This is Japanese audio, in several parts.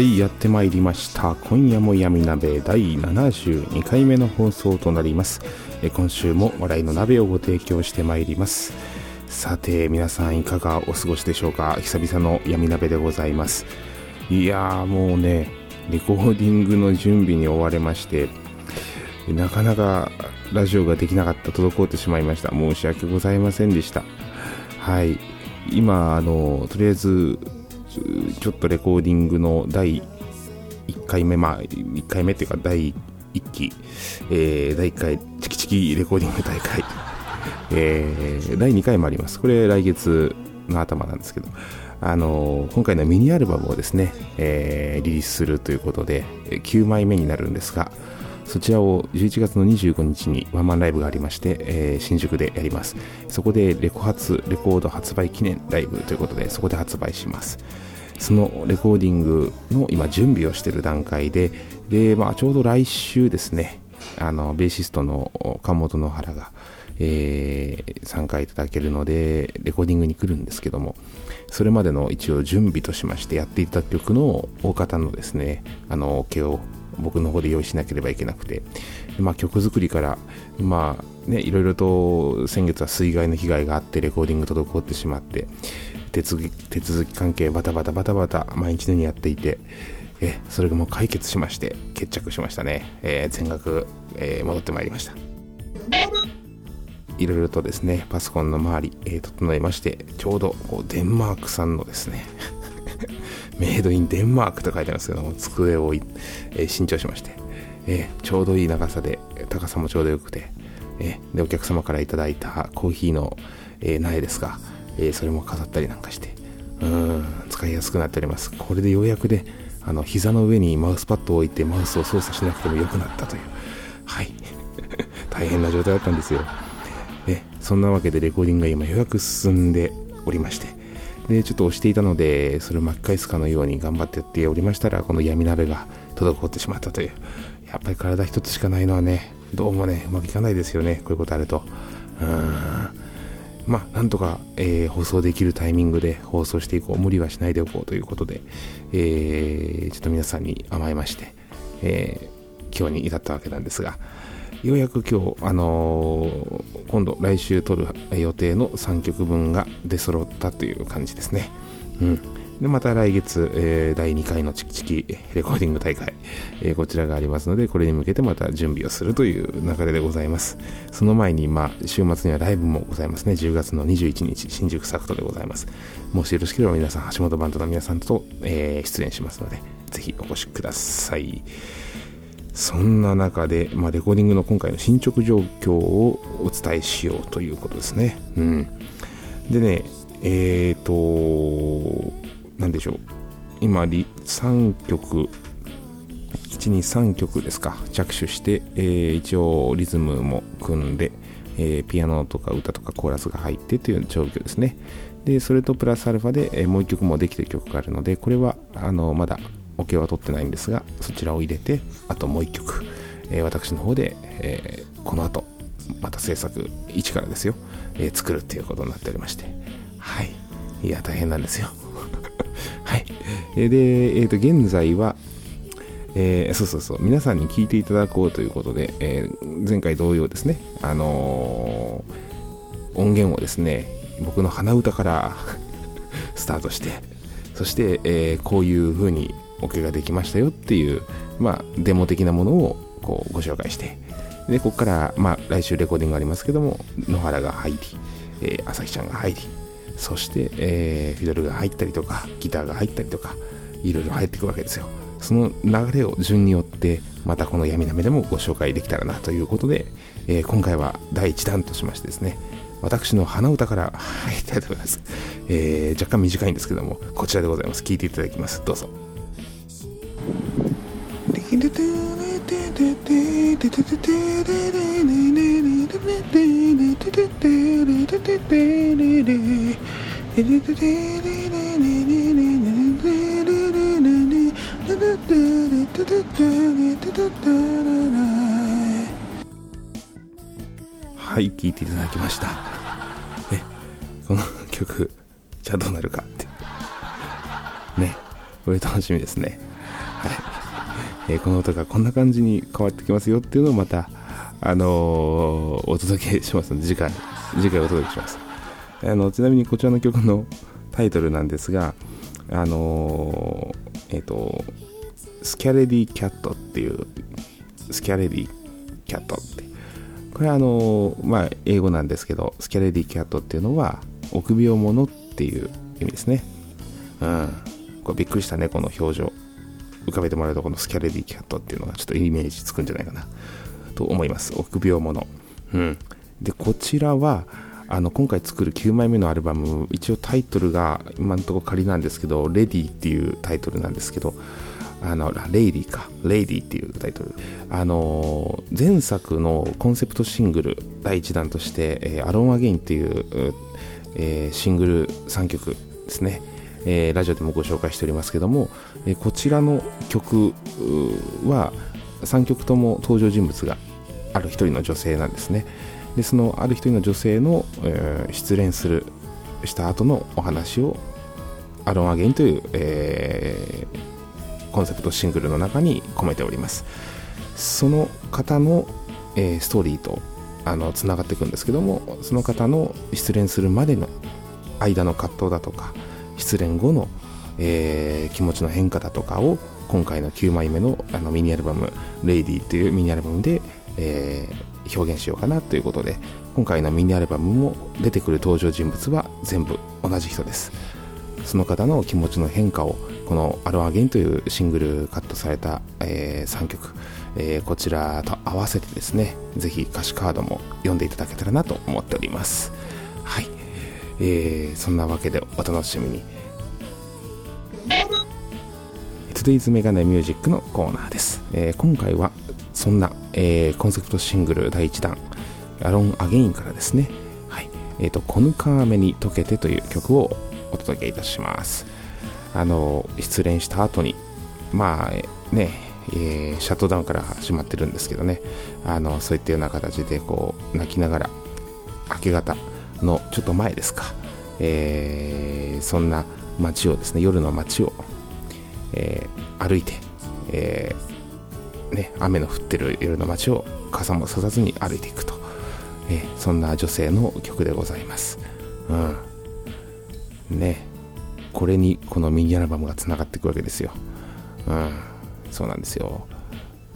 はいやってまいりました。今夜も闇鍋第72回目の放送となります。え今週も笑いの鍋をご提供してまいります。さて皆さんいかがお過ごしでしょうか？久々の闇鍋でございます。いやーもうねレコーディングの準備に追われましてなかなかラジオができなかった滞ってしまいました。申し訳ございませんでした。はい。今あのとりあえずちょっとレコーディングの第1回目、まあ、1回目っていうか第1期、えー、第1回チキチキレコーディング大会、えー、第2回もあります。これ来月の頭なんですけど、あのー、今回のミニアルバムをですね、えー、リリースするということで、9枚目になるんですが、そちらを11月の25日にワンマンライブがありまして、えー、新宿でやります。そこでレコ発、レコード発売記念ライブということで、そこで発売します。そのレコーディングの今準備をしている段階で、で、まあちょうど来週ですね、あの、ベーシストの岡本野原が、えー、参加いただけるので、レコーディングに来るんですけども、それまでの一応準備としましてやっていた曲の大方のですね、あの、毛を僕の方で用意しなければいけなくて、まあ、曲作りから、まあね、いろいろと先月は水害の被害があってレコーディング滞ってしまって手続き手続き関係バタバタバタバタ毎日のようにやっていてえそれがもう解決しまして決着しましたね、えー、全額、えー、戻ってまいりました。いろいろとですねパソコンの周り、えー、整えましてちょうどこうデンマーク産のですねメイドインデンマークと書いてあるんですけども、机を、えー、新調しまして、えー、ちょうどいい長さで、高さもちょうどよくて、えー、で、お客様からいただいたコーヒーの、え苗ですが、えそれも飾ったりなんかして、うん、使いやすくなっております。これでようやくで、あの、膝の上にマウスパッドを置いてマウスを操作しなくても良くなったという、はい、大変な状態だったんですよ。えそんなわけでレコーディングが今予約進んでおりまして、で、ちょっと押していたので、それを巻き返すかのように頑張ってやっておりましたら、この闇鍋が滞ってしまったという。やっぱり体一つしかないのはね、どうもね、うまくいかないですよね、こういうことあると。うん。まあ、なんとか、えー、放送できるタイミングで放送していこう。無理はしないでおこうということで、えー、ちょっと皆さんに甘えまして、えー、今日に至ったわけなんですが、ようやく今日、あのー、今度来週撮る予定の3曲分が出揃ったという感じですね。うん。で、また来月、えー、第2回のチキチキレコーディング大会、えー、こちらがありますので、これに向けてまた準備をするという流れでございます。その前に、まあ、週末にはライブもございますね。10月の21日、新宿サクトでございます。もしよろしければ皆さん、橋本バンドの皆さんと、えー、出演しますので、ぜひお越しください。そんな中で、まあ、レコーディングの今回の進捗状況をお伝えしようということですね。うん。でね、えっ、ー、と、なんでしょう。今、3曲、1、2、3曲ですか、着手して、えー、一応リズムも組んで、えー、ピアノとか歌とかコーラスが入ってという状況ですね。で、それとプラスアルファで、え、もう1曲もできてる曲があるので、これは、あの、まだオ、ケは取ってないんですが、そちらを入れて、あともう一曲、えー、私の方で、えー、この後、また制作1からですよ、えー、作るっていうことになっておりまして、はい。いや、大変なんですよ。はい。で、えっ、ー、と、現在は、えー、そうそうそう、皆さんに聞いていただこうということで、えー、前回同様ですね、あのー、音源をですね、僕の鼻歌から スタートして、そして、えー、こういう風にオ、ケができましたよっていう、まあ、デモ的なものをこうご紹介してでここから、まあ、来週レコーディングありますけども野原が入り、えー、朝日ちゃんが入りそして、えー、フィドルが入ったりとかギターが入ったりとかいろいろ入っていくわけですよ。その流れを順によってまたこの闇鍋でもご紹介できたらなということで、えー、今回は第1弾としましてですね私の鼻歌から入りたいと思います、えー、若干短いんですけどもこちらでございます。聞いていただきます。どうぞ。はい聴いていただきました。ねこの曲じゃあどうなるかって。ねこれ楽しみですね、え、この音がこんな感じに変わってきますよっていうのをまたあの、お届けします。ので次回次回お届けします。あのちなみにこちらの曲のタイトルなんですがあの、えっ、とスキャレディキャットっていうスキャレディキャットって。これはあのまあ英語なんですけどスキャレディキャットっていうのは臆病者っていう意味ですね。うん。これびっくりした猫の表情。浮かべてもらうとこのスキャレディキャットっていうのがちょっとイメージつくんじゃないかな。と思います。臆病者。うん。でこちらはあの今回作る9枚目のアルバム一応タイトルが今のところ仮なんですけど「レディっていうタイトルなんですけどあの、 Ladyか、 Ladyっていうタイトル。あの、前作のコンセプトシングル第1弾として、えー、 Alone Again っていう、えー、シングル3曲ですね。えー、ラジオでもご紹介しておりますけども、えー、こちらの曲は3曲とも登場人物がある一人の女性なんですね。で、そのある一人の女性の、えー、失恋する、した後のお話をアロンアゲインという、えー、コンセプトシングルの中に込めておりますその方の、えー、ストーリーとあのつながっていくんですけどもその方の失恋するまでの間の葛藤だとか失恋後の、えー、気持ちの変化だとかを今回の9枚目のあのミニアルバム「レイディというミニアルバムで、えー、表現しようかなということで今回のミニアルバムも出てくる登場人物は全部同じ人です。その方の気持ちの変化をこの「アロアゲイン」というシングルカットされた、えー、3曲、えー、こちらと合わせてですねぜひ歌詞カードも読んでいただけたらなと思っております。はい、えー、そんなわけでお楽しみに。Today's メガネミュージックのコーナーです、えー、今回はそんな、えー、コンセプトシングル第1弾「アロン・アゲイン」からですね。はい。えーと「こぬかめに溶けて」という曲をお届けいたします。あの失恋した後にまあね、えー、シャットダウンから始まってるんですけどね。あのそういったような形でこう泣きながら明け方のちょっと前ですか、えー、そんな街をですね夜の街を、えー、歩いて、えー、ね、雨の降ってる夜の街を傘もささずに歩いていくと、えそんな女性の曲でございます。うん。ねこれにこのミニアルバムがつながっていくわけですよ。うん。そうなんですよ。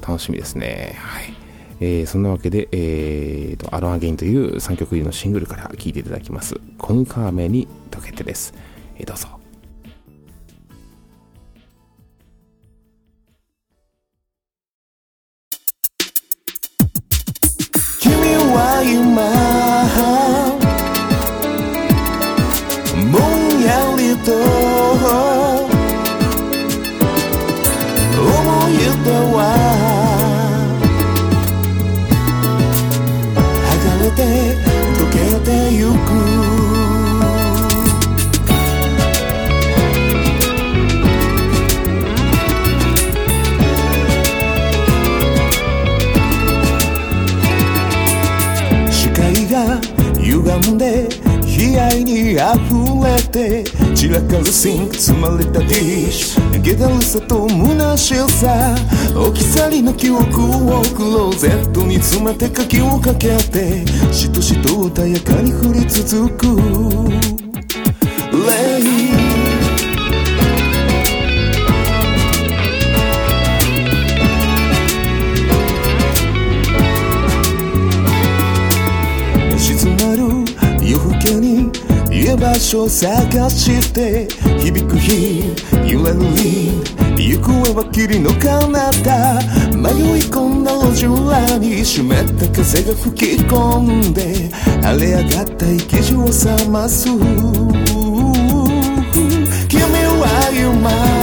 楽しみですね。はい。えー、そんなわけで、えーと、アロンアゲインという3曲入りのシングルから聴いていただきます。コンカーメに溶けてです。えー、どうぞ。て散らかるシンク積まれたディッシュ。気だるさと虚しさ。置き去りの記憶をクローゼットに詰めて鍵をかけて。しとしと穏やかに降り続く。場所探して響く日揺れるリ行方は霧の彼方。迷い込んだ路地裏に湿った風が吹き込んで荒れ上がった生地を冷ます。君は今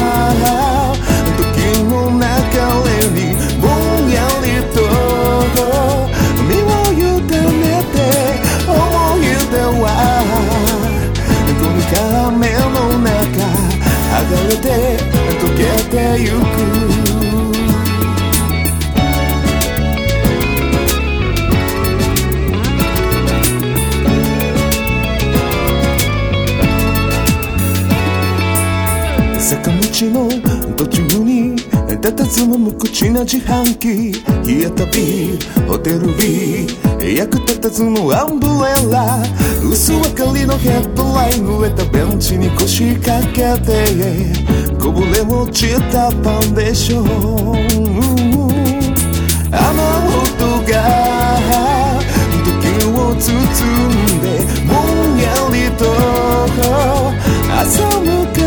ゆく坂道の途中に佇む無口な自販機。冷えたビーホテルビー役立たずのアンブレラ。薄明かりのヘッドライン濡れたベンチに腰掛けて。こぼれ落ちたパンでしょうあの音が時を包んでぼんやりと朝迎え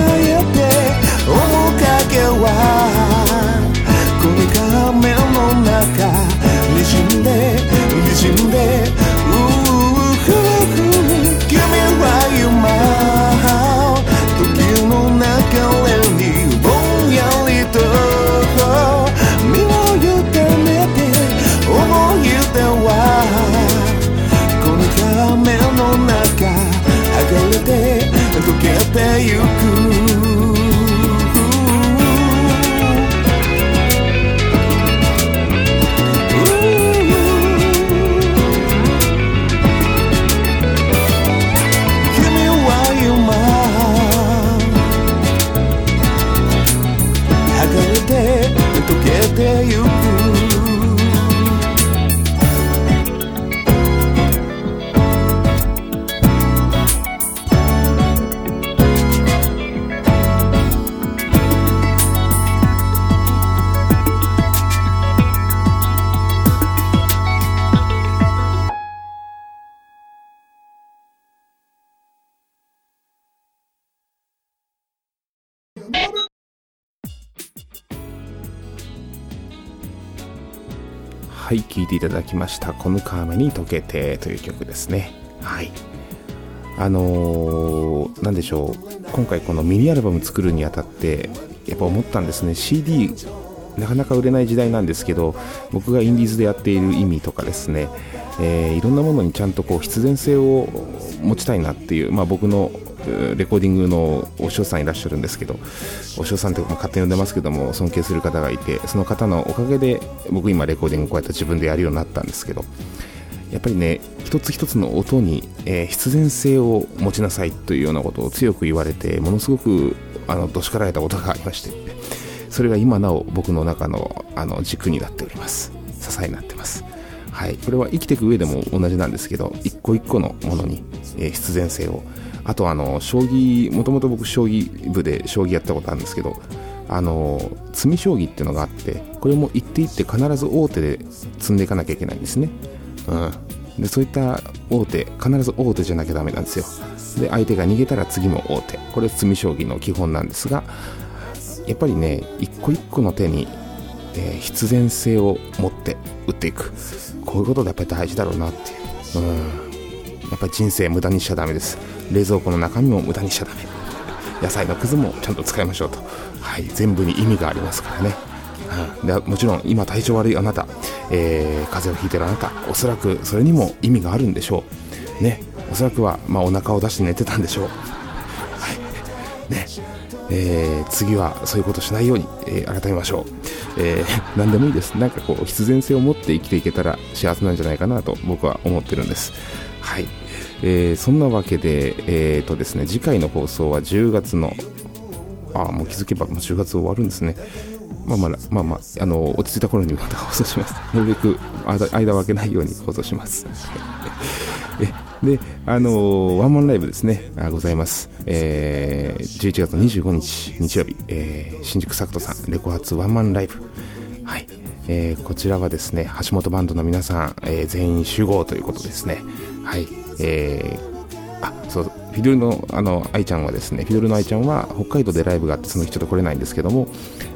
はい聴いていただきました「この川に溶けて」という曲ですね。はい。あのー、なんでしょう。今回このミニアルバム作るにあたってやっぱ思ったんですね。CD なかなか売れない時代なんですけど僕がインディーズでやっている意味とかですね、えーいろんなものにちゃんとこう必然性を持ちたいなっていう、まあ、僕のレコーディングのお師匠さんいらっしゃるんですけどお師匠さんって勝手に呼んでますけども尊敬する方がいてその方のおかげで僕今レコーディングこうやって自分でやるようになったんですけどやっぱりね一つ一つの音に、えー必然性を持ちなさいというようなことを強く言われてものすごくあのどしかられたことがありましてそれが今なお僕の中のあの軸になっております。支えになってます。はい。これは生きていく上でも同じなんですけど一個一個のものに、えー必然性をあとあの将棋もともと僕将棋部で将棋やったことあるんですけどあの詰み将棋っていうのがあってこれも一手一手必ず王手で積んでいかなきゃいけないんですね。うん。でそういった王手必ず王手じゃなきゃダメなんですよ。で相手が逃げたら次も王手。これ詰み将棋の基本なんですがやっぱりね一個一個の手に、えー必然性を持って打っていく。こういうことがやっぱり大事だろうなっていう。うん。やっぱり人生無駄にしちゃダメです。冷蔵庫の中身も無駄にしちゃダメ。野菜のくずもちゃんと使いましょうと。はい。全部に意味がありますからね。うん。でもちろん今体調悪いあなた、えー風邪をひいてるあなたおそらくそれにも意味があるんでしょう。ね。おそらくは、まあ、お腹を出して寝てたんでしょう。はい。ね。えー次はそういうことしないように、えー改めましょう、えー 何でもいいです。なんかこう必然性を持って生きていけたら幸せなんじゃないかなと僕は思ってるんです。はい、えーそんなわけでえーとですね次回の放送は10月のあもう気づけばもう10月終わるんですねまあまあまあまあ、あの落ち着いた頃にまた放送します。なるべく間を空けないように放送します。で、あのワンマンライブですね、あございます。えー、11月25日、日曜日、えー新宿サクトさん、レコ発ワンマンライブ。はい。えーこちらはですね、橋本バンドの皆さん、えー全員集合ということですね。はい。えーあそうフィドルのあの愛ちゃんはですねフィドルの愛ちゃんは北海道でライブがあってその日ちょっと来れないんですけども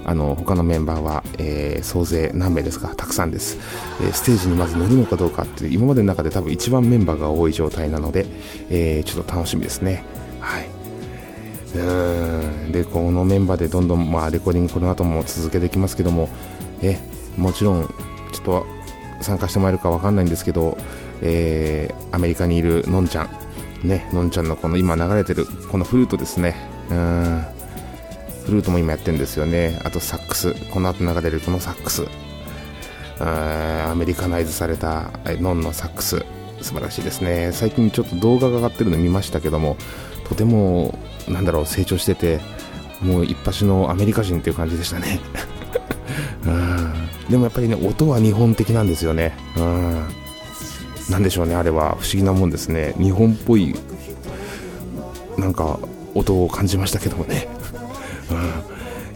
あの他のメンバーは、えー、総勢何名ですかたくさんです、えー、ステージにまず乗るのかどうかって今までの中で多分一番メンバーが多い状態なので、えー、ちょっと楽しみですね。はい。でこのメンバーでどんどん、まあ、レコーディングこの後も続けていきますけどもえもちろんちょっと参加してもらえるか分かんないんですけど、えー、アメリカにいるのんちゃん。ねのんちゃんのこの今流れてるこのフルートですね。うん。フルートも今やってるんですよね。あとサックス。この後流れるこのサックス。アメリカナイズされたノンのサックス。素晴らしいですね。最近ちょっと動画が上がってるの見ましたけどもとてもなんだろう成長しててもう一発のアメリカ人っていう感じでしたね。うん。でもやっぱりね音は日本的なんですよね。うん。なんでしょうねあれは不思議なもんですね日本っぽいなんか音を感じましたけどもね、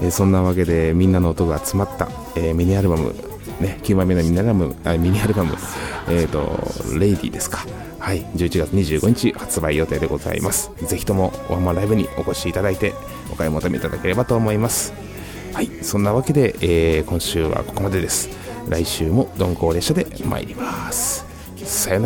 うんえー、そんなわけでみんなの音が詰まった、えー、ミニアルバムね、9枚目のミニアルバムあミニアルバム、えーと、レイディですか。はい、11月25日発売予定でございます。ぜひともワンマンライブにお越しいただいてお買い求めいただければと思います。はい、そんなわけで、えー、今週はここまでです。来週も鈍行列車で参ります。さよ